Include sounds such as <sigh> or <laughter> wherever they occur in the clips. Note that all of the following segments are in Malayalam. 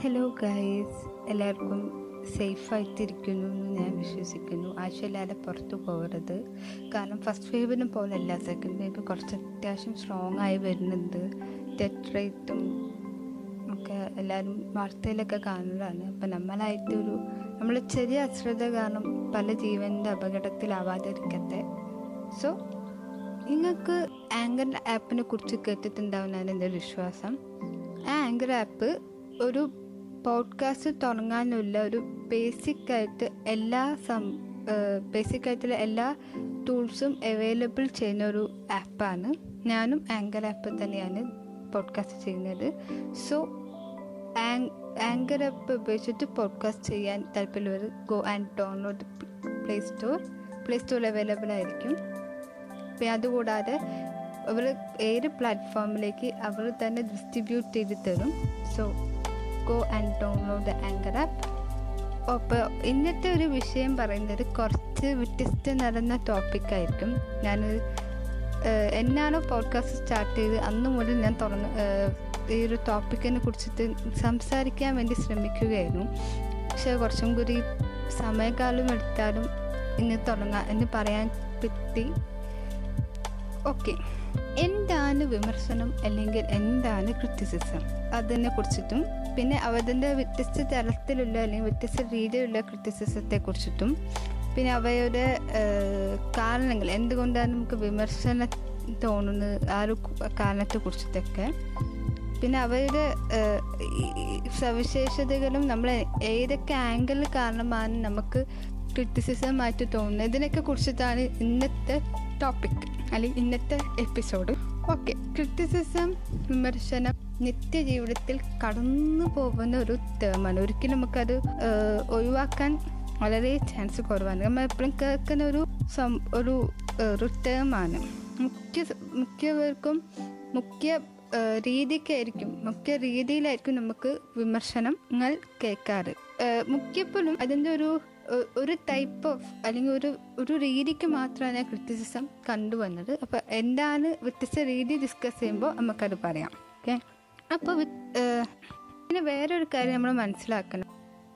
ഹലോ ഗായ്സ് എല്ലാവർക്കും സേഫായിട്ടിരിക്കുന്നു എന്ന് ഞാൻ വിശ്വസിക്കുന്നു. ആശയമില്ലാതെ പുറത്തു പോകരുത്. കാരണം ഫസ്റ്റ് വേവിന് പോലല്ല. സെക്കൻഡ് വേവ് കുറച്ച് അത്യാവശ്യം സ്ട്രോങ് ആയി വരുന്നുണ്ട്. ഡെത്ത് റേറ്റും ഒക്കെ എല്ലാവരും വാർത്തയിലൊക്കെ കാണുന്നതാണ്. അപ്പം നമ്മളായിട്ടൊരു നമ്മൾ ചെറിയ അശ്രദ്ധ കാരണം പല ജീവന്റെ അപകടത്തിലാവാതിരിക്കട്ടെ. സോ നിങ്ങൾക്ക് ആങ്കർ ആപ്പിനെ കുറിച്ച് കേട്ടിട്ടുണ്ടാവുന്നതാണ് എന്റെ വിശ്വാസം. ആ ആങ്കർ ആപ്പ് ഒരു പോഡ്കാസ്റ്റ് തുടങ്ങാനുള്ള ഒരു ബേസിക് ആയിട്ട് എല്ലാ സം ബേസിക് ആയിട്ടുള്ള എല്ലാ ടൂൾസും അവൈലബിൾ ചെയ്യുന്ന ഒരു ആപ്പാണ് ഞാനും ആങ്കർ ആപ്പ് തന്നെയാണ് പോഡ്കാസ്റ്റ് ചെയ്യുന്നത്. സോ ആങ്കർ ആപ്പ് ഉപയോഗിച്ചിട്ട് പോഡ്കാസ്റ്റ് ചെയ്യാൻ താല്പര്യമുള്ളവർ go and download Play Store Play സ്റ്റോറിൽ അവൈലബിൾ ആയിരിക്കും. പിന്നെ അതുകൂടാതെ അവർ ഏത് പ്ലാറ്റ്ഫോമിലേക്ക് അവർ തന്നെ ഡിസ്ട്രിബ്യൂട്ട് ചെയ്ത് തരും. So go and download the Anchor app അപ്പോൾ ഇന്നത്തെ ഒരു വിഷയം പറയുന്നത് കുറച്ച് വ്യത്യസ്ത നടന്ന ടോപ്പിക്കായിരിക്കും ഞാൻ എന്നാണോ പോഡ്കാസ്റ്റ് സ്റ്റാർട്ട് ചെയ്ത് അന്ന് മുതൽ ഞാൻ തുറന്ന് ഈ ഒരു ടോപ്പിക്കിനെ കുറിച്ചിട്ട് സംസാരിക്കാൻ വേണ്ടി ശ്രമിക്കുകയായിരുന്നു. പക്ഷേ കുറച്ചും കൂടി സമയകാലം എടുത്താലും ഇന്ന് തുടങ്ങാം എന്ന് പറയാൻ പറ്റി. ഓക്കെ. എന്താണ് വിമർശനം അല്ലെങ്കിൽ എന്താണ് ക്രിറ്റിസിസം അതിനെ കുറിച്ചിട്ടും പിന്നെ അവതിന്റെ വ്യത്യസ്ത തലത്തിലുള്ള അല്ലെങ്കിൽ വ്യത്യസ്ത രീതിയിലുള്ള ക്രിറ്റിസിസത്തെ കുറിച്ചിട്ടും പിന്നെ അവയുടെ കാരണങ്ങൾ എന്തുകൊണ്ടാണ് നമുക്ക് വിമർശനം തോന്നുന്നത് ആ ഒരു കാരണത്തെ കുറിച്ചിട്ടൊക്കെ പിന്നെ അവയുടെ സവിശേഷതകളും നമ്മൾ ഏതൊക്കെ ആംഗിളിൽ കാരണമാണ് നമുക്ക് ക്രിറ്റിസിസം ആയിട്ട് തോന്നുന്നത്? ഇതിനൊക്കെ കുറിച്ചിട്ടാണ് ഇന്നത്തെ ടോപ്പിക് അല്ലെങ്കിൽ ഇന്നത്തെ എപ്പിസോഡ്. ഓക്കെ. ക്രിറ്റിസിസം വിമർശനം നിത്യജീവിതത്തിൽ കടന്നു പോകുന്ന ഒരു തേമാണ് ഒരിക്കലും നമുക്കത് ഒഴിവാക്കാൻ വളരെ ചാൻസ് കുറവാണ്. നമ്മൾ എപ്പോഴും കേൾക്കുന്ന ഒരു ഒരു ഒരു ടേമാണ് മുഖ്യ മുഖ്യവർക്കും മുഖ്യ രീതിക്കായിരിക്കും മുഖ്യ രീതിയിലായിരിക്കും നമുക്ക് വിമർശനങ്ങൾ കേൾക്കാറ്. മുഖ്യപ്പോഴും അതിന്റെ ഒരു ഒരു ടൈപ്പ് ഓഫ് അല്ലെങ്കിൽ ഒരു ഒരു രീതിക്ക് മാത്രമാണ് ക്രിറ്റിസിസം കണ്ടുവന്നത്. അപ്പോൾ എന്താണ് വ്യത്യസ്ത രീതി ഡിസ്കസ് ചെയ്യുമ്പോൾ നമുക്കത് പറയാം. ഓക്കെ അപ്പോൾ പിന്നെ വേറൊരു കാര്യം നമ്മൾ മനസ്സിലാക്കണം.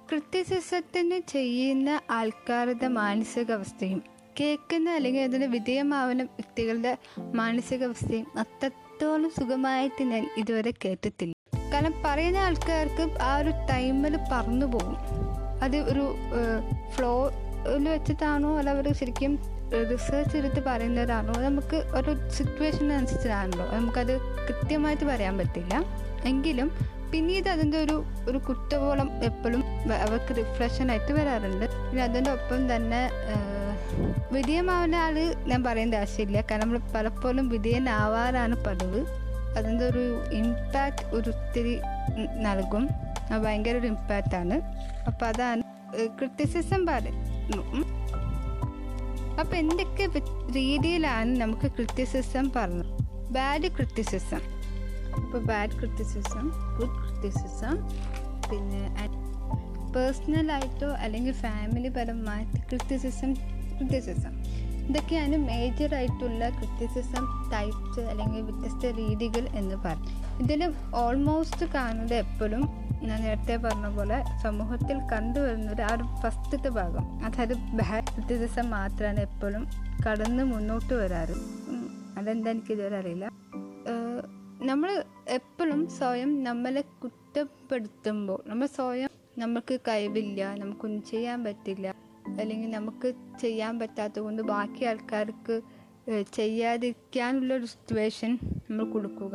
ക്രിറ്റിസിസത്തിന് ചെയ്യുന്ന ആൾക്കാരുടെ മാനസികാവസ്ഥയും കേൾക്കുന്ന അല്ലെങ്കിൽ അതിന് വിധേയമാവുന്ന വ്യക്തികളുടെ മാനസികാവസ്ഥയും അത്രത്തോളം സുഖമായിട്ട് ഞാൻ ഇതുവരെ കേട്ടിട്ടില്ല. കാരണം പറയുന്ന ആൾക്കാർക്ക് ആ ഒരു ടൈമിൽ പറന്നു പോകും. അത് ഒരു ഫ്ലോ വെച്ചിട്ടാണോ? അല്ല അവർ ശരിക്കും റിസർച്ച് എടുത്ത് പറയുന്നതാണോ നമുക്ക് ഒരു സിറ്റുവേഷനനുസരിച്ചാണല്ലോ നമുക്കത് കൃത്യമായിട്ട് പറയാൻ പറ്റില്ല. എങ്കിലും പിന്നീട് അതിന്റെ ഒരു ഒരു കുറ്റബോളം എപ്പോഴും അവർക്ക് റിഫ്ലക്ഷനായിട്ട് വരാറുണ്ട്. പിന്നെ അതിന്റെ ഒപ്പം തന്നെ വിധേയമാവുന്ന ആൾ ഞാൻ പറയേണ്ട ആവശ്യമില്ല. കാരണം നമ്മൾ പലപ്പോഴും വിധേയനാവാറാണ് പതിവ്. അതിന്റെ ഒരു ഇമ്പാക്റ്റ് ഒരു ഒത്തിരി നൽകും. ഭയങ്കര ഒരു ആണ്. അപ്പോൾ അതാണ് ക്രിറ്റിസിസം പറയുന്നു അപ്പം എന്തൊക്കെ രീതിയിലാണ് നമുക്ക് ക്രിറ്റിസിസം പറഞ്ഞത്? ബാഡ് ക്രിറ്റിസിസം അപ്പോൾ ബാഡ് ക്രിറ്റിസിസം ഗുഡ് ക്രിറ്റിസിസം പിന്നെ പേഴ്സണലായിട്ടോ അല്ലെങ്കിൽ ഫാമിലി പരമായിട്ട് ക്രിറ്റിസിസം ക്രിറ്റിസിസം ഇതൊക്കെയാണ് മേജറായിട്ടുള്ള ക്രിറ്റിസിസം ടൈപ്സ് അല്ലെങ്കിൽ വ്യത്യസ്ത രീതികൾ എന്ന് പറയും ഇതിൽ ഓൾമോസ്റ്റ് കാണുന്നത് എപ്പോഴും ഞാൻ നേരത്തെ പറഞ്ഞ പോലെ സമൂഹത്തിൽ കണ്ടുവരുന്നത് ആ ഒരു ഫസ്റ്റത്തെ ഭാഗം. അതായത് ബാഡ് ദിവസം മാത്രമാണ് എപ്പോഴും കടന്ന് മുന്നോട്ട് വരാറ്. അതെന്താ എനിക്ക് ഇതുവരെ അറിയില്ല. നമ്മൾ എപ്പോഴും സ്വയം നമ്മളെ കുറ്റപ്പെടുത്തുമ്പോൾ നമ്മൾ സ്വയം നമുക്ക് കഴിവില്ല നമുക്കൊന്നും ചെയ്യാൻ പറ്റില്ല അല്ലെങ്കിൽ നമുക്ക് ചെയ്യാൻ പറ്റാത്തത് കൊണ്ട് ബാക്കി ആൾക്കാർക്ക് ചെയ്യാതിരിക്കാനുള്ള ഒരു സിറ്റുവേഷൻ നമ്മൾ കൊടുക്കുക.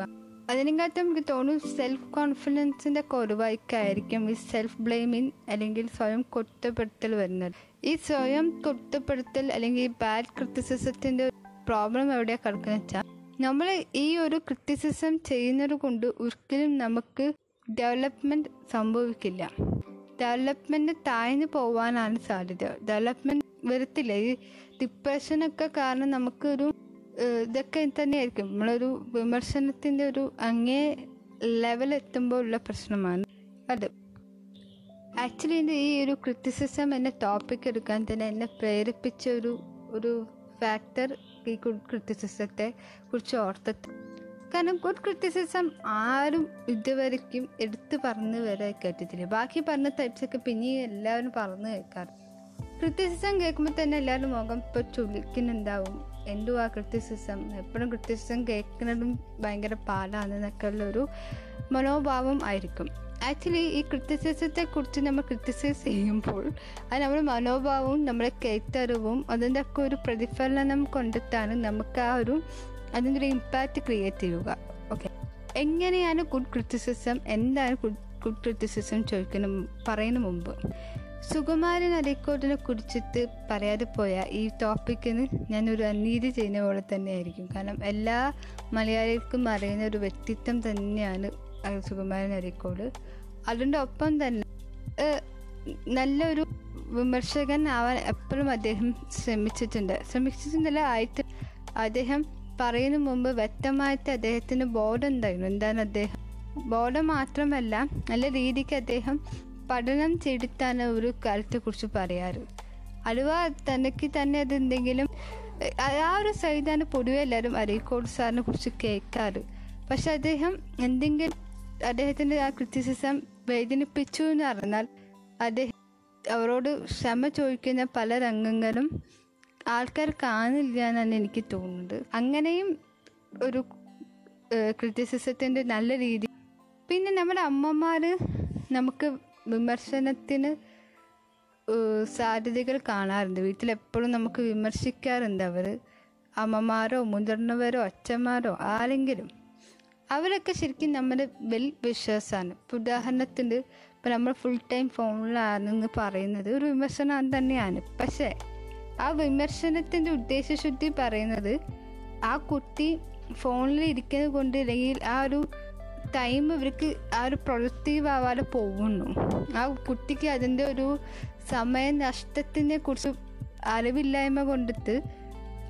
അതിനെക്കാട്ടും എനിക്ക് തോന്നുന്നു സെൽഫ് കോൺഫിഡൻസിന്റെ കുറവായിക്കായിരിക്കും ഈ സെൽഫ് ബ്ലെയിമിങ് അല്ലെങ്കിൽ സ്വയം കുറ്റപ്പെടുത്തൽ വരുന്നത്. ഈ സ്വയം കുറ്റപ്പെടുത്തൽ അല്ലെങ്കിൽ ഈ ബാഡ് ക്രിറ്റിസിസത്തിന്റെ പ്രോബ്ലം എവിടെയാണ് കിടക്കുന്നത് വെച്ചാൽ നമ്മൾ ഈ ഒരു ക്രിറ്റിസിസം ചെയ്യുന്നത് കൊണ്ട് ഒരിക്കലും നമുക്ക് ഡെവലപ്മെന്റ് സംഭവിക്കില്ല. ഡെവലപ്മെന്റ് താഴ്ന്നു പോവാനാണ് സാധ്യത. ഡെവലപ്മെന്റ് വരത്തില്ല. ഈ ഡിപ്രഷനൊക്കെ കാരണം നമുക്കൊരു ഇതൊക്കെ തന്നെയായിരിക്കും. നമ്മളൊരു വിമർശനത്തിന്റെ ഒരു അങ്ങേ ലെവൽ എത്തുമ്പോൾ ഉള്ള പ്രശ്നമാണ്. അത് ആക്ച്വലി എന്റെ ഈ ഒരു ക്രിറ്റിസിസം എന്നെ ടോപ്പിക് എടുക്കാൻ തന്നെ എന്നെ പ്രേരിപ്പിച്ച ഒരു ഒരു ഫാക്ടർ ഈ ഗുഡ് ക്രിറ്റിസിസത്തെ കുറിച്ച് ഓർത്ത കാരണം ഗുഡ് ക്രിറ്റിസിസം ആരും ഇതുവരെക്കും എടുത്ത് പറഞ്ഞു വരെ കേട്ടിട്ടില്ല. ബാക്കി പറഞ്ഞ ടൈപ്സൊക്കെ പിന്നെയും എല്ലാവരും പറഞ്ഞു കേൾക്കാറ്. ക്രിറ്റിസിസം കേൾക്കുമ്പോൾ തന്നെ എല്ലാവരും മുഖം ഇപ്പോൾ ചുളിക്കുന്നുണ്ടാവും. എന്തുവാ ക്രിറ്റിസിസം എപ്പോഴും ക്രിറ്റിസിസം കേൾക്കുന്നതും ഭയങ്കര പാടാണ് എന്നൊക്കെ ഉള്ളൊരു മനോഭാവം ആയിരിക്കും. ആക്ച്വലി ഈ ക്രിറ്റിസിസത്തെ കുറിച്ച് നമ്മൾ ക്രിറ്റിസൈസ് ചെയ്യുമ്പോൾ അത് നമ്മുടെ മനോഭാവവും നമ്മുടെ കേറ്ററിവും അതിന്റെ ഒക്കെ ഒരു പ്രതിഫലനം കൊണ്ടിട്ടാണ് നമുക്ക് ആ ഒരു അതിന്റെ ഒരു ഇമ്പാക്റ്റ് ക്രിയേറ്റ് ചെയ്യുക. ഓക്കെ എങ്ങനെയാണ് ഗുഡ് ക്രിറ്റിസിസം എന്താണ് ഗുഡ് ക്രിറ്റിസിസം ചോദിക്കുന്ന പറയുന്ന മുമ്പ്? സുകുമാരൻ അരീക്കോട്ടിനെ കുറിച്ചിട്ട് പറയാതെ പോയ ഈ ടോപ്പിക്കിന് ഞാനൊരു അനീതി ചെയ്യുന്ന പോലെ തന്നെയായിരിക്കും. കാരണം എല്ലാ മലയാളികൾക്കും അറിയുന്ന ഒരു വ്യക്തിത്വം തന്നെയാണ് സുകുമാരൻ അരീക്കോട് അതിന്റെ ഒപ്പം തന്നെ നല്ലൊരു വിമർശകൻ ആവാൻ എപ്പോഴും അദ്ദേഹം ശ്രമിച്ചിട്ടുണ്ട്. ശ്രമിച്ചിട്ടുണ്ടല്ല ആയിട്ട് അദ്ദേഹം പറയുന്ന മുമ്പ് വ്യക്തമായിട്ട് അദ്ദേഹത്തിന് ബോധം ഉണ്ടായിരുന്നു. എന്താണ് അദ്ദേഹം? ബോധം മാത്രമല്ല നല്ല രീതിക്ക് അദ്ദേഹം പഠനം ചെയ്തിട്ടാണ് ഒരു കാര്യത്തെക്കുറിച്ച് പറയാറ്. അഥവാ തനിക്ക് തന്നെ അത് എന്തെങ്കിലും ആ ഒരു സൈഡാണ് പൊതുവെ എല്ലാവരും അരീക്കോട് സാറിനെ കുറിച്ച് കേൾക്കാറ്. പക്ഷെ അദ്ദേഹം എന്തെങ്കിലും അദ്ദേഹത്തിന്റെ ആ ക്രിറ്റിസിസം വേദനിപ്പിച്ചു എന്ന് പറഞ്ഞാൽ അദ്ദേഹം അവരോട് ക്ഷമ ചോദിക്കുന്ന പല രംഗങ്ങളും ആൾക്കാർ കാണില്ല എന്നാണ് എനിക്ക് തോന്നുന്നത്. അങ്ങനെയും ഒരു ക്രിറ്റിസിസത്തിന്റെ നല്ല രീതി. പിന്നെ നമ്മുടെ അമ്മമാര് നമുക്ക് വിമർശനത്തിന് സാധ്യതകൾ കാണാറുണ്ട്. വീട്ടിലെപ്പോഴും നമുക്ക് വിമർശിക്കാറുണ്ട് അവർ അമ്മമാരോ മുതിർന്നവരോ അച്ഛന്മാരോ ആരെങ്കിലും. അവരൊക്കെ ശരിക്കും നമ്മുടെ വെൽ വിശ്വാസമാണ് ഇപ്പോൾ ഉദാഹരണത്തിന് ഇപ്പം നമ്മൾ ഫുൾ ടൈം ഫോണിലാണെന്ന് പറയുന്നത് ഒരു വിമർശനം തന്നെയാണ്. പക്ഷേ ആ വിമർശനത്തിന്റെ ഉദ്ദേശശുദ്ധി പറയുന്നത് ആ കുട്ടി ഫോണിൽ ഇരിക്കുന്നത് കൊണ്ട് അല്ലെങ്കിൽ ആ ഒരു ടൈം ഇവർക്ക് ആ ഒരു പ്രൊഡക്റ്റീവ് ആവാതെ പോകുന്നു. ആ കുട്ടിക്ക് അതിന്റെ ഒരു സമയ നഷ്ടത്തിനെ കുറിച്ച് അറിവില്ലായ്മ കൊണ്ടിട്ട്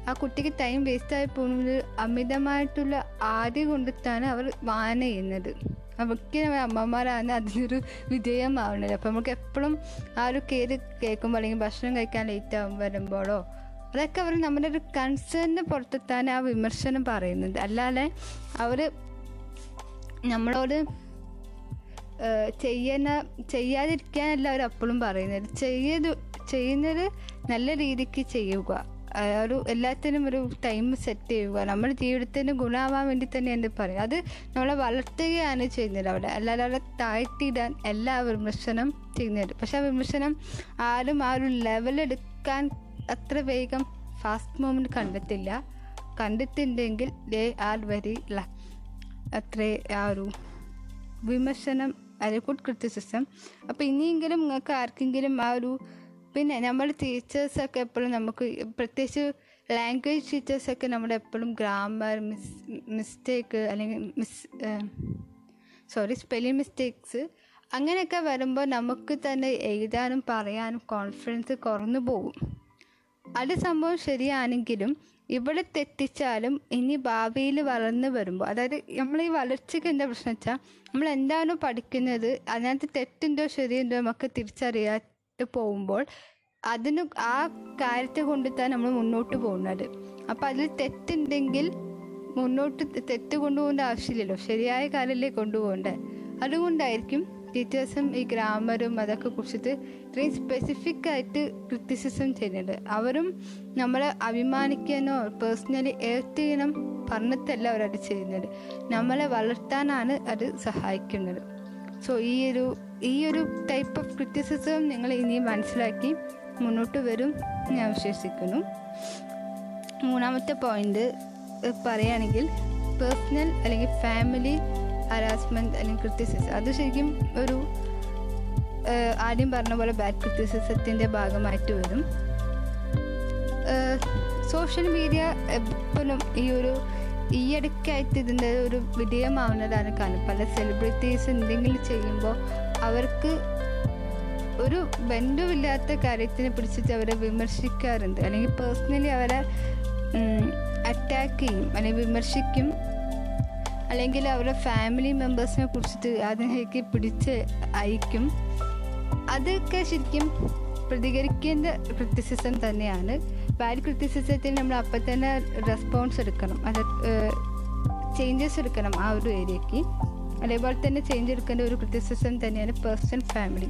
ആ കുട്ടിക്ക് ടൈം വേസ്റ്റ് ആയി പോകുന്നത് അമിതമായിട്ടുള്ള ആദ്യ കൊണ്ടിട്ടാണ് അവർ വായന ചെയ്യുന്നത്. അവർക്ക് അമ്മമാരാണ് അതിനൊരു വിജയമാവുന്നത് അപ്പോൾ നമുക്ക് എപ്പോഴും ആ ഒരു കേര് കേൾക്കുമ്പോൾ അല്ലെങ്കിൽ ഭക്ഷണം കഴിക്കാൻ ലേറ്റ് ആകും വരുമ്പോഴോ അതൊക്കെ അവർ നമ്മുടെ ഒരു കൺസേണിന് പുറത്തെത്താണ് ആ വിമർശനം പറയുന്നത് അല്ലാതെ അവർ നമ്മളോട് ചെയ്യുന്ന ചെയ്യാതിരിക്കാനല്ല അവർ അപ്പോഴും പറയുന്നത്. ചെയ്യത് ചെയ്യുന്നത് നല്ല രീതിക്ക് ചെയ്യുക. ഒരു എല്ലാത്തിനും ഒരു ടൈം സെറ്റ് ചെയ്യുക. നമ്മുടെ ജീവിതത്തിന് ഗുണമാവാൻ വേണ്ടി തന്നെ എന്ത് പറയും? അത് നമ്മളെ വളർത്തുകയാണ് ചെയ്യുന്നത് അവിടെ. അല്ലാതെ അവിടെ താഴ്ത്തിയിടാൻ എല്ലാ വിമർശനം ചെയ്യുന്നത്. പക്ഷെ ആ വിമർശനം ആരും ആ ഒരു ലെവലെടുക്കാൻ അത്ര വേഗം ഫാസ്റ്റ് മൂവ്മെന്റ് കണ്ടെത്തില്ല കണ്ടിട്ടുണ്ടെങ്കിൽ ദേ ആർ വെരി ലക്ക് അത്രേ ഒരു വിമർശനം അല്ലെങ്കിൽ ഗുഡ് ക്രിറ്റിസിസം അപ്പോൾ ഇനിയെങ്കിലും നിങ്ങൾക്ക് ആർക്കെങ്കിലും ആ ഒരു പിന്നെ നമ്മുടെ ടീച്ചേഴ്സൊക്കെ എപ്പോഴും നമുക്ക് പ്രത്യേകിച്ച് ലാംഗ്വേജ് ടീച്ചേഴ്സൊക്കെ നമ്മുടെ എപ്പോഴും ഗ്രാമർ മിസ് മിസ്റ്റേക്ക് അല്ലെങ്കിൽ മിസ് സോറി സ്പെല്ലിംഗ് മിസ്റ്റേക്സ് അങ്ങനെയൊക്കെ വരുമ്പോൾ നമുക്ക് തന്നെ എഴുതാനും പറയാനും കോൺഫിഡൻസ് കുറഞ്ഞു പോകും. അത് സംഭവം ശരിയാണെങ്കിലും ഇവിടെ തെറ്റിച്ചാലും ഇനി ഭാവിയിൽ വളർന്നു വരുമ്പോൾ അതായത് നമ്മൾ ഈ വളർച്ചയ്ക്ക് എന്താ പ്രശ്നം വെച്ചാൽ നമ്മൾ എന്താണോ പഠിക്കുന്നത് അതിനകത്ത് തെറ്റുണ്ടോ ശരിയുണ്ടോ നമുക്ക് തിരിച്ചറിയാതെ പോകുമ്പോൾ അതിന് ആ കാര്യത്തെ കൊണ്ടിട്ടാണ് നമ്മൾ മുന്നോട്ട് പോകുന്നത്. അപ്പോൾ അതിൽ തെറ്റുണ്ടെങ്കിൽ മുന്നോട്ട് തെറ്റ് കൊണ്ടുപോകേണ്ട ആവശ്യമില്ലല്ലോ ശരിയായ കാര്യമല്ലേ കൊണ്ടുപോകേണ്ടത്. അതുകൊണ്ടായിരിക്കും ടീച്ചേഴ്സും ഈ ഗ്രാമറും അതൊക്കെ കുറിച്ചിട്ട് ഇത്രയും സ്പെസിഫിക് ആയിട്ട് ക്രിറ്റിസിസം ചെയ്യുന്നുണ്ട് അവരും നമ്മളെ അഭിമാനിക്കാനോ പേഴ്സണലി ഏർട്ട് ചെയ്യണം പറഞ്ഞിട്ടല്ല അവരത് ചെയ്യുന്നത്. നമ്മളെ വളർത്താനാണ് അത് സഹായിക്കുന്നത്. സോ ഈ ഒരു ഈ ഒരു ടൈപ്പ് ഓഫ് ക്രിറ്റിസിസം നിങ്ങൾ ഇനിയും മനസ്സിലാക്കി മുന്നോട്ട് വരും ഞാൻ വിശ്വസിക്കുന്നു. മൂന്നാമത്തെ പോയിന്റ് പറയുകയാണെങ്കിൽ പേഴ്സണൽ അല്ലെങ്കിൽ ഫാമിലി ഹരാസ്മെന്റ് അല്ലെങ്കിൽ ക്രിറ്റിസിസ് അത് ശരിക്കും ഒരു ആദ്യം പറഞ്ഞ പോലെ ബാഡ് ക്രിറ്റിസിസത്തിന്റെ ഭാഗമായിട്ട് വരും. സോഷ്യൽ മീഡിയ എപ്പോഴും ഈ ഒരു ഈയിടയ്ക്കായിട്ട് ഇതിന്റെ ഒരു വിധേയമാവുന്നതാണ് കാരണം. പല സെലിബ്രിറ്റീസ് എന്തെങ്കിലും ചെയ്യുമ്പോൾ അവർക്ക് ഒരു ബന്ധമില്ലാത്ത കാര്യത്തിനെ പിടിച്ചിട്ട് അവരെ വിമർശിക്കാറുണ്ട്. അല്ലെങ്കിൽ പേഴ്സണലി അവരെ അറ്റാക്ക് ചെയ്യും. അല്ലെങ്കിൽ വിമർശിക്കും. അല്ലെങ്കിൽ അവരുടെ ഫാമിലി മെമ്പേഴ്സിനെ കുറിച്ചിട്ട് അതിലേക്ക് പിടിച്ച് അയക്കും. അതൊക്കെ ശരിക്കും പ്രതികരിക്കേണ്ട ക്രിറ്റിസിസം തന്നെയാണ്. ബാഡ് ക്രിറ്റിസിസത്തിന് നമ്മൾ അപ്പം തന്നെ റെസ്പോൺസ് എടുക്കണം. അത് ചേഞ്ചസ് എടുക്കണം ആ ഒരു ഏരിയക്ക് അതേപോലെ തന്നെ ചേഞ്ച് എടുക്കേണ്ട ഒരു ക്രിറ്റിസിസം തന്നെയാണ് പേഴ്സൺ ഫാമിലി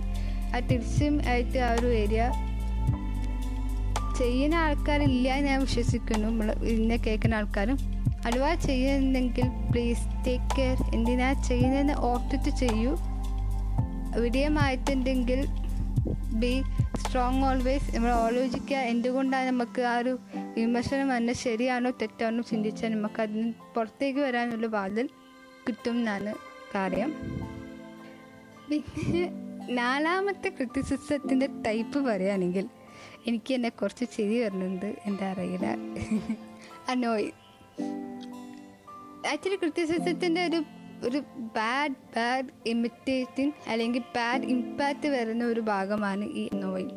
ആ തിരിച്ചും ആയിട്ട് ആ ഒരു ഏരിയ ചെയ്യുന്ന ആൾക്കാരില്ല ഞാൻ വിശ്വസിക്കുന്നു. നമ്മൾ ഇന്ന കേൾക്കുന്ന ആൾക്കാരും അലുവ ചെയ്യുന്നുണ്ടെങ്കിൽ പ്ലീസ് ടേക്ക് കെയർ എന്തിനാ ചെയ്യുന്നതെന്ന് ഓർത്തിട്ട് ചെയ്യൂ. വിജയമായിട്ടുണ്ടെങ്കിൽ ബി സ്ട്രോങ് ഓൾവേസ് നമ്മൾ ആലോചിക്കുക എന്തുകൊണ്ടാണ് നമുക്ക് ആ ഒരു വിമർശനം വന്ന് ശരിയാണോ തെറ്റാണോ ചിന്തിച്ചാൽ നമുക്ക് അതിന് പുറത്തേക്ക് വരാനുള്ള വാതിൽ കിട്ടും എന്നാണ് കാര്യം. പിന്നെ നാലാമത്തെ ക്രിറ്റിസിസത്തിന്റെ ടൈപ്പ് പറയുകയാണെങ്കിൽ എനിക്ക് എന്നെ കുറച്ച് ചിരി വരുന്നുണ്ട്. എന്താ അറിയില്ല. <laughs> അനോയ് ആക്ച്വലി ക്രിറ്റിസിസത്തിന്റെ ഒരു ഒരു ബാഡ് ബാഡ് ഇമിറ്റേറ്റിംഗ് അല്ലെങ്കിൽ ബാഡ് ഇമ്പാക്റ്റ് വരുന്ന ഒരു ഭാഗമാണ് ഈ അനോയിങ്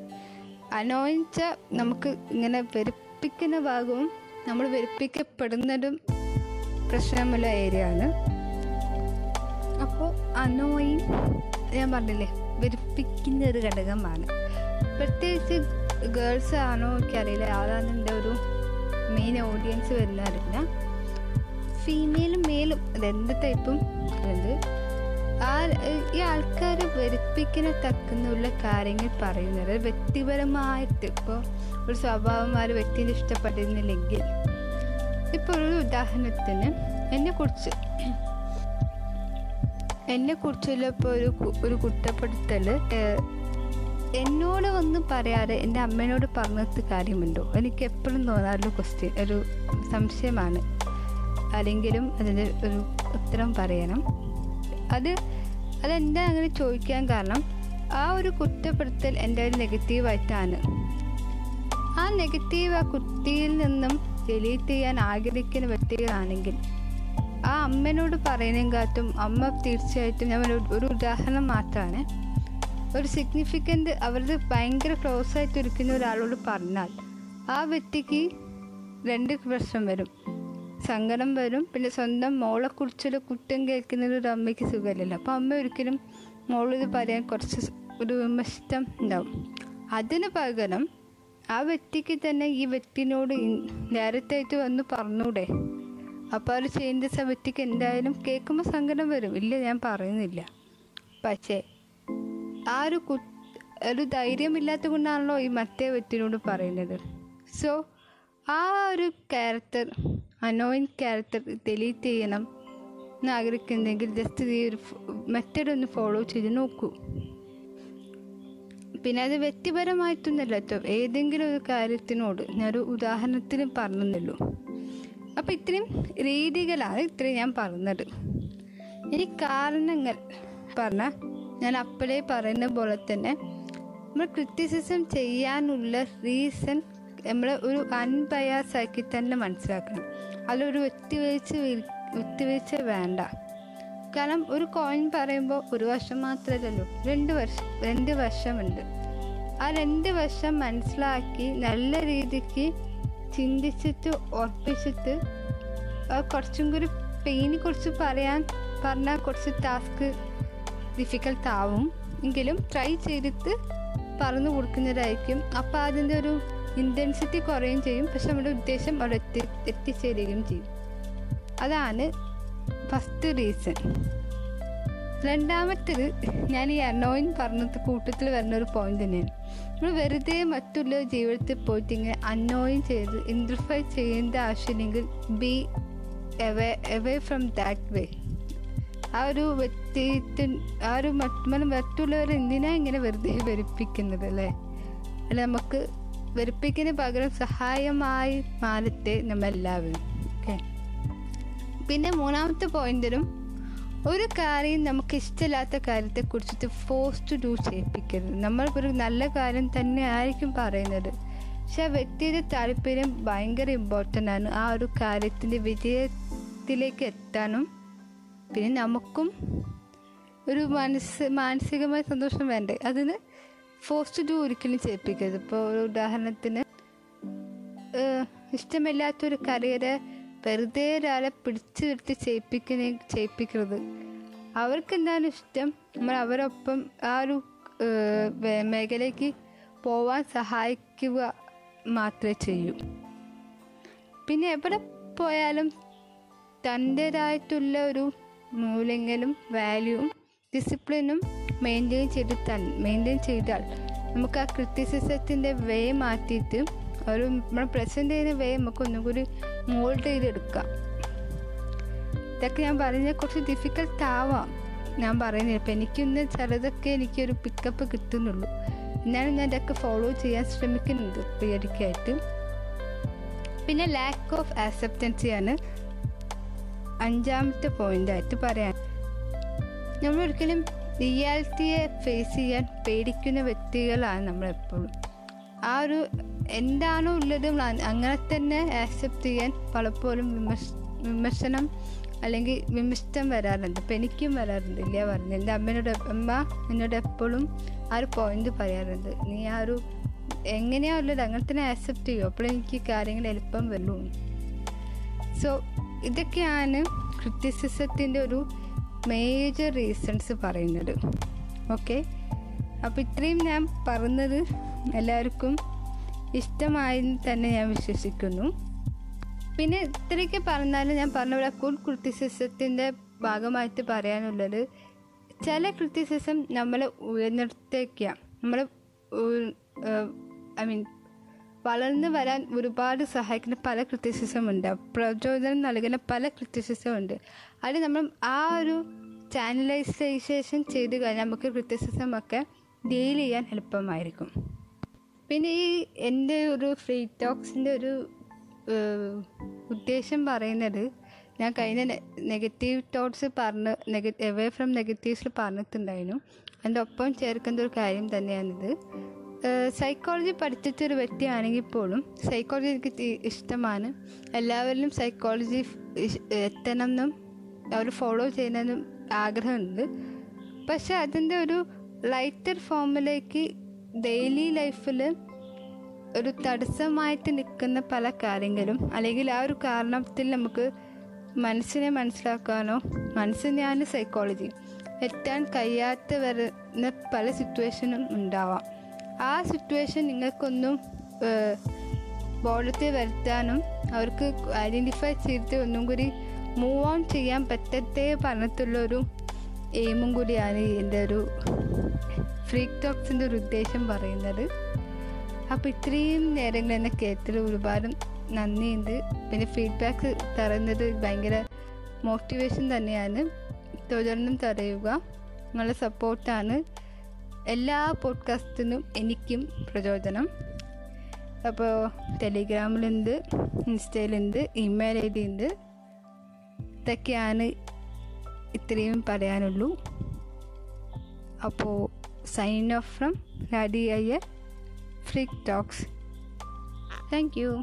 അനോയിച്ച നമുക്ക് ഇങ്ങനെ വെറുപ്പിക്കുന്ന ഭാഗവും നമ്മൾ വെറുപ്പിക്കപ്പെടുന്നതും പ്രശ്നമുള്ള ഏരിയ ആണ്. അപ്പോൾ അനോയിങ് ഞാൻ പറഞ്ഞില്ലേ വെറുപ്പിക്കുന്ന ഒരു ഘടകമാണ്. പ്രത്യേകിച്ച് ഗേൾസ് ആണോ എനിക്കറിയില്ല. ആളാണ് എന്റെ ഒരു മെയിൻ ഓഡിയൻസ് വരുന്ന അറിയില്ല ഫീമെയിലും മെയിലും രണ്ട് ടൈപ്പും ഉണ്ട്. ആ ഈ ആൾക്കാരെ വെറുപ്പിക്കുന്ന തക്കുന്നുള്ള കാര്യങ്ങൾ പറയുന്നത് വ്യക്തിപരമായിട്ട് ഇപ്പോൾ ഒരു സ്വഭാവം ആ വ്യക്തിനെ ഇഷ്ടപ്പെടുന്നില്ലെങ്കിൽ. ഇപ്പോൾ ഒരു ഉദാഹരണത്തിന് എന്നെക്കുറിച്ച് എന്നെക്കുറിച്ചുള്ള ഇപ്പോൾ ഒരു ഒരു കുറ്റപ്പെടുത്തൽ എന്നോട് ഒന്നും പറയാതെ എന്റെ അമ്മേനോട് പറഞ്ഞത് കാര്യമുണ്ടോ? എനിക്ക് എപ്പോഴും തോന്നാറുള്ള ക്വസ്റ്റ്യൻ ഒരു സംശയമാണ്. ആരെങ്കിലും അതിന്റെ ഒരു ഉത്തരം പറയണം. അത് അതെന്താ അങ്ങനെ ചോദിക്കാൻ കാരണം ആ ഒരു കുറ്റപ്പെടുത്തൽ എന്റെ ഒരു നെഗറ്റീവായിട്ടാണ്. ആ നെഗറ്റീവ് ആ കുട്ടിയിൽ നിന്നും ഡിലീറ്റ് ചെയ്യാൻ ആഗ്രഹിക്കുന്ന വ്യക്തികളാണെങ്കിൽ ആ അമ്മേനോട് കാത്തും അമ്മ തീർച്ചയായിട്ടും ഞാൻ ഒരു ഒരു ഉദാഹരണം മാത്രമാണ്. ഒരു സിഗ്നിഫിക്കന്റ് അവരുടെ ഭയങ്കര ക്ലോസ് ആയിട്ട് ഇരിക്കുന്ന ഒരാളോട് പറഞ്ഞാൽ ആ വ്യക്തിക്ക് രണ്ട് പ്രശ്നം വരും. സങ്കടം വരും. പിന്നെ സ്വന്തം മോളെ മോളെക്കുറിച്ചൊരു കുറ്റം കേൾക്കുന്നത് ഒരു അമ്മയ്ക്ക് സുഖമില്ലല്ലോ. അപ്പോൾ അമ്മ ഒരിക്കലും മോളിത് പറയാൻ കുറച്ച് ഒരു വിമർശം ഉണ്ടാവും. അതിന് പകരം ആ വ്യക്തിക്ക് തന്നെ ഈ വ്യക്തിനോട് ഡയറക്റ്റ് ആയിട്ട് വന്ന് പറഞ്ഞൂടെ. അപ്പോൾ ഒരു ചേഞ്ചസ് ആ വ്യക്തിക്ക് എന്തായാലും കേൾക്കുമ്പോൾ സങ്കടം വരും. ഇല്ല ഞാൻ പറയുന്നില്ല. പക്ഷേ ആ ഒരു കു ഒരു ധൈര്യമില്ലാത്ത കൊണ്ടാണല്ലോ ഈ മറ്റേ വ്യക്തിനോട് പറയുന്നത്. സോ ആ ഒരു ക്യാരക്ടർ അനോയിങ് ക്യാരക്ടർ ഡിലീറ്റ് ചെയ്യണം എന്ന് ആഗ്രഹിക്കുന്നെങ്കിൽ ജസ്റ്റ് ഈ ഒരു മെത്തേഡ് ഒന്ന് ഫോളോ ചെയ്ത് നോക്കൂ. പിന്നെ അത് വ്യക്തിപരമായിട്ടൊന്നുമല്ല കേട്ടോ ഏതെങ്കിലും ഒരു കാര്യത്തിനോട് ഞാനൊരു ഉദാഹരണത്തിന് പറഞ്ഞെന്നുള്ളൂ അപ്പോൾ ഇത്രയും രീതികളാണ് ഇത്രയും ഞാൻ പറഞ്ഞത്. ഇനി കാരണങ്ങൾ പറഞ്ഞ ഞാൻ അപ്പോഴേ പറയുന്ന പോലെ തന്നെ നമ്മൾ ക്രിറ്റിസിസം ചെയ്യാനുള്ള റീസൺ നമ്മൾ ഒരു അൺബയാസ് ആക്കി തന്നെ മനസ്സിലാക്കണം. അതിലൊരു വ്യക്തിവീഴ്ച വി- വ്യക്തിവീഴ്ച വേണ്ട. കാരണം ഒരു കോയിൻ പറയുമ്പോൾ ഒരു വർഷം മാത്രമല്ലല്ലോ രണ്ട് വർഷം രണ്ട് വർഷമുണ്ട്. ആ രണ്ട് വർഷം മനസ്സിലാക്കി നല്ല രീതിക്ക് ചിന്തിച്ചിട്ട് ഉറപ്പിച്ചിട്ട് കുറച്ചും കൂടി പെയിനെ കുറിച്ച് പറയാൻ പറഞ്ഞാൽ കുറച്ച് ടാസ്ക് ഡിഫിക്കൽട്ട് ആവും. എങ്കിലും ട്രൈ ചെയ്തിട്ട് പറഞ്ഞു കൊടുക്കുന്നതായിരിക്കും. അപ്പോൾ അതിന്റെ ഒരു ഇന്റൻസിറ്റി കുറയുകയും ചെയ്യും. പക്ഷെ നമ്മുടെ ഉദ്ദേശം അവിടെ എത്തി എത്തിച്ചേരുകയും ചെയ്യും. അതാണ് ഫസ്റ്റ് റീസൺ രണ്ടാമത്തേത് ഞാൻ ഈ അനോയിൻ പറഞ്ഞത് കൂട്ടത്തിൽ വരുന്ന ഒരു പോയിന്റ് തന്നെയാണ്. നമ്മൾ വെറുതെ മറ്റുള്ള ജീവിതത്തിൽ പോയിട്ട് ഇങ്ങനെ അനോയിൻ ചെയ്ത് ഇൻട്രിഫൈ ചെയ്യേണ്ട ആവശ്യമില്ലെങ്കിൽ be away away from that way ആ ഒരു വ്യക്തിത്വ ആ ഒരു മറ്റുള്ളവർ എന്തിനാ ഇങ്ങനെ വെറുതെ വരിപ്പിക്കുന്നത് അല്ലേ? അല്ല നമുക്ക് വെറുപ്പിക്കുന്നതിന് പകരം സഹായമായി മാറട്ടെ നമ്മെല്ലാവരും ഓക്കെ പിന്നെ മൂന്നാമത്തെ പോയിന്റിലും ഒരു കാര്യം നമുക്ക് ഇഷ്ടമില്ലാത്ത കാര്യത്തെ കുറിച്ചിട്ട് ഫോഴ്സ് ടു ഡു ചെയ്യിപ്പിക്കരുത്. നമ്മൾ ഒരു നല്ല കാര്യം തന്നെ ആയിരിക്കും പറയുന്നത്. പക്ഷെ ആ വ്യക്തിയുടെ താല്പര്യം ഭയങ്കര ഇമ്പോർട്ടന്റ് ആണ്. ആ ഒരു കാര്യത്തിന്റെ വിജയത്തിലേക്ക് എത്താനും പിന്നെ നമുക്കും ഒരു മനസ്സ് മാനസികമായ സന്തോഷം വേണ്ടേ? അതിന് ഫോഴ്സ് ടു ഡു ഒരിക്കലും ചെയ്യിപ്പിക്കരുത്. ഇപ്പോൾ ഒരു ഉദാഹരണത്തിന് ഇഷ്ടമില്ലാത്തൊരു കരിയറെ വെറുതെ ഒരാളെ പിടിച്ചു നിർത്തി ചെയ്യിപ്പിക്കുന്ന ചെയ്യിപ്പിക്കരുത്. അവർക്ക് എന്താണ് ഇഷ്ടം? നമ്മൾ അവരൊപ്പം ആ ഒരു മേഖലയ്ക്ക് പോവാൻ സഹായിക്കുക മാത്രമേ ചെയ്യൂ. പിന്നെ എവിടെ പോയാലും തന്റേതായിട്ടുള്ള ഒരു മൂല്യങ്ങളും വാല്യൂവും ഡിസിപ്ലിനും മെയിന്റെയിൻ ചെയ്ത് തൻ മെയിന്റെയിൻ ചെയ്താൽ നമുക്ക് ആ ക്രിറ്റിസിസത്തിന്റെ വേ മാറ്റിയിട്ട് ഒരു നമ്മൾ പ്രസന്റ് ചെയ്യുന്ന വേ നമുക്ക് ഒന്നും കൂടി മോൾഡ് ചെയ്തെടുക്കാം. ഇതൊക്കെ ഞാൻ പറഞ്ഞ കുറച്ച് ഡിഫിക്കൽട്ട് ആവാം. ഞാൻ പറയുന്നില്ല ഇപ്പം എനിക്കൊന്ന് ചിലതൊക്കെ എനിക്കൊരു പിക്കപ്പ് കിട്ടുന്നുള്ളൂ. എന്നാലും ഞാൻ ഇതൊക്കെ ഫോളോ ചെയ്യാൻ ശ്രമിക്കുന്നത് പ്രിയടിക്കായിട്ട് പിന്നെ ലാക്ക് ഓഫ് ആക്സെപ്റ്റൻസിയാണ് അഞ്ചാമത്തെ പോയിന്റായിട്ട് പറയാൻ. നമ്മൾ ഒരിക്കലും റിയാലിറ്റിയെ ഫേസ് ചെയ്യാൻ പേടിക്കുന്ന വ്യക്തികളാണ് നമ്മളെപ്പോഴും. ആ ഒരു എന്താണോ ഉള്ളത് അങ്ങനെ തന്നെ ആക്സെപ്റ്റ് ചെയ്യാൻ പലപ്പോഴും വിമർശ വിമർശനം അല്ലെങ്കിൽ വിമിഷ്ടം വരാറുണ്ട്. അപ്പം എനിക്കും വരാറുണ്ട്. ഇല്ല പറഞ്ഞു. എന്റെ അമ്മേനോട് അമ്മ എന്നോട് എപ്പോഴും ആ ഒരു പോയിന്റ് പറയാറുണ്ട്. നീ ആ ഒരു എങ്ങനെയാ ഉള്ളത്? അങ്ങനെ തന്നെ ആക്സെപ്റ്റ് ചെയ്യും. അപ്പോഴും എനിക്ക് കാര്യങ്ങൾ എളുപ്പം വരുള്ളൂ സോ ഇതൊക്കെയാണ് ക്രിറ്റിസിസത്തിന്റെ ഒരു മേജർ റീസൺസ് പറയുന്നത്. ഓക്കെ അപ്പോൾ ഇത്രയും ഞാൻ പറഞ്ഞത് എല്ലാവർക്കും ഇഷ്ടമായെന്ന് തന്നെ ഞാൻ വിശ്വസിക്കുന്നു. പിന്നെ ഇത്രയൊക്കെ പറഞ്ഞാലും ഞാൻ പറഞ്ഞ പോലെ ഫുൾ ക്രിറ്റിസിസത്തിന്റെ ഭാഗമായിട്ട് പറയാനുള്ളത് ചില ക്രിറ്റിസിസം നമ്മളെ ഉയർന്നെടുത്തേക്കാം. നമ്മളെ ഐ മീൻ വളർന്നു വരാൻ ഒരുപാട് സഹായിക്കുന്ന പല ക്രിറ്റിസിസം ഉണ്ട് പ്രചോദനം നൽകുന്ന പല ക്രിറ്റിസിസം ഉണ്ട് അത് നമ്മൾ ആ ഒരു ചാനലൈസേഷൻ ചെയ്ത് കഴിഞ്ഞാൽ നമുക്ക് ക്രിറ്റിസിസം ഒക്കെ ഡീൽ ചെയ്യാൻ എളുപ്പമായിരിക്കും. പിന്നെ ഈ എന്റെ ഒരു ഫ്രീ ടോക്സിന്റെ ഒരു ഉദ്ദേശം പറയുന്നത് ഞാൻ കഴിഞ്ഞ നെഗറ്റീവ് തോട്ട്സ് പറഞ്ഞ് നെഗ എവേ ഫ്രം നെഗറ്റീവ്സിൽ പറഞ്ഞിട്ടുണ്ടായിരുന്നു. അതിന്റെ ഒപ്പം ചേർക്കേണ്ട ഒരു കാര്യം തന്നെയാണിത്. സൈക്കോളജി പഠിച്ചിട്ടൊരു വ്യക്തിയാണെങ്കിൽ പോലും സൈക്കോളജി എനിക്ക് ഇഷ്ടമാണ്. എല്ലാവരിലും സൈക്കോളജി എത്തണം എന്നും അവർ ഫോളോ ചെയ്യണമെന്നും ആഗ്രഹമുണ്ട്. പക്ഷെ അതിന്റെ ഒരു ലൈറ്റർ ഫോമിലേക്ക് ഡെയിലി ലൈഫിൽ ഒരു തടസ്സമായിട്ട് നിൽക്കുന്ന പല കാര്യങ്ങളും അല്ലെങ്കിൽ ആ ഒരു കാരണത്തിൽ നമുക്ക് മനസ്സിനെ മനസ്സിലാക്കാനോ മനസ്സിനെയാണ് സൈക്കോളജി എത്താൻ കഴിയാത്ത വരുന്ന പല സിറ്റുവേഷനും ഉണ്ടാവാം. ആ സിറ്റുവേഷൻ നിങ്ങൾക്കൊന്നും ബോധത്തിൽ വരുത്താനും അവർക്ക് ഐഡന്റിഫൈ ചെയ്തിട്ട് ഒന്നും കൂടി മൂവ് ഓൺ ചെയ്യാൻ പറ്റത്തേ പറഞ്ഞിട്ടുള്ളൊരു എയിമും കൂടിയാണ് എന്റെ ഒരു ഫ്രീ ടോക്സിന്റെ ഒരു ഉദ്ദേശം പറയുന്നത്. അപ്പോൾ ഇത്രയും നേരങ്ങൾ എന്നെ കേട്ടതിൽ ഒരുപാട് നന്ദിയുണ്ട്. പിന്നെ ഫീഡ്ബാക്ക് തരുന്നത് ഭയങ്കര മോട്ടിവേഷൻ തന്നെയാണ്. തുടർന്നും തടയുക. നിങ്ങളുടെ സപ്പോർട്ടാണ് എല്ലാ പോഡ്കാസ്റ്റിനും എനിക്കും പ്രചോദനം. അപ്പോൾ ടെലിഗ്രാമിലുണ്ട് ഇൻസ്റ്റയിലുണ്ട് ഇമെയിൽ ഐ ഡി ഉണ്ട് ഇതൊക്കെയാണ് ഇത്രയും പറയാനുള്ളൂ. അപ്പോൾ sign off from Radi Iyer Free Talks thank you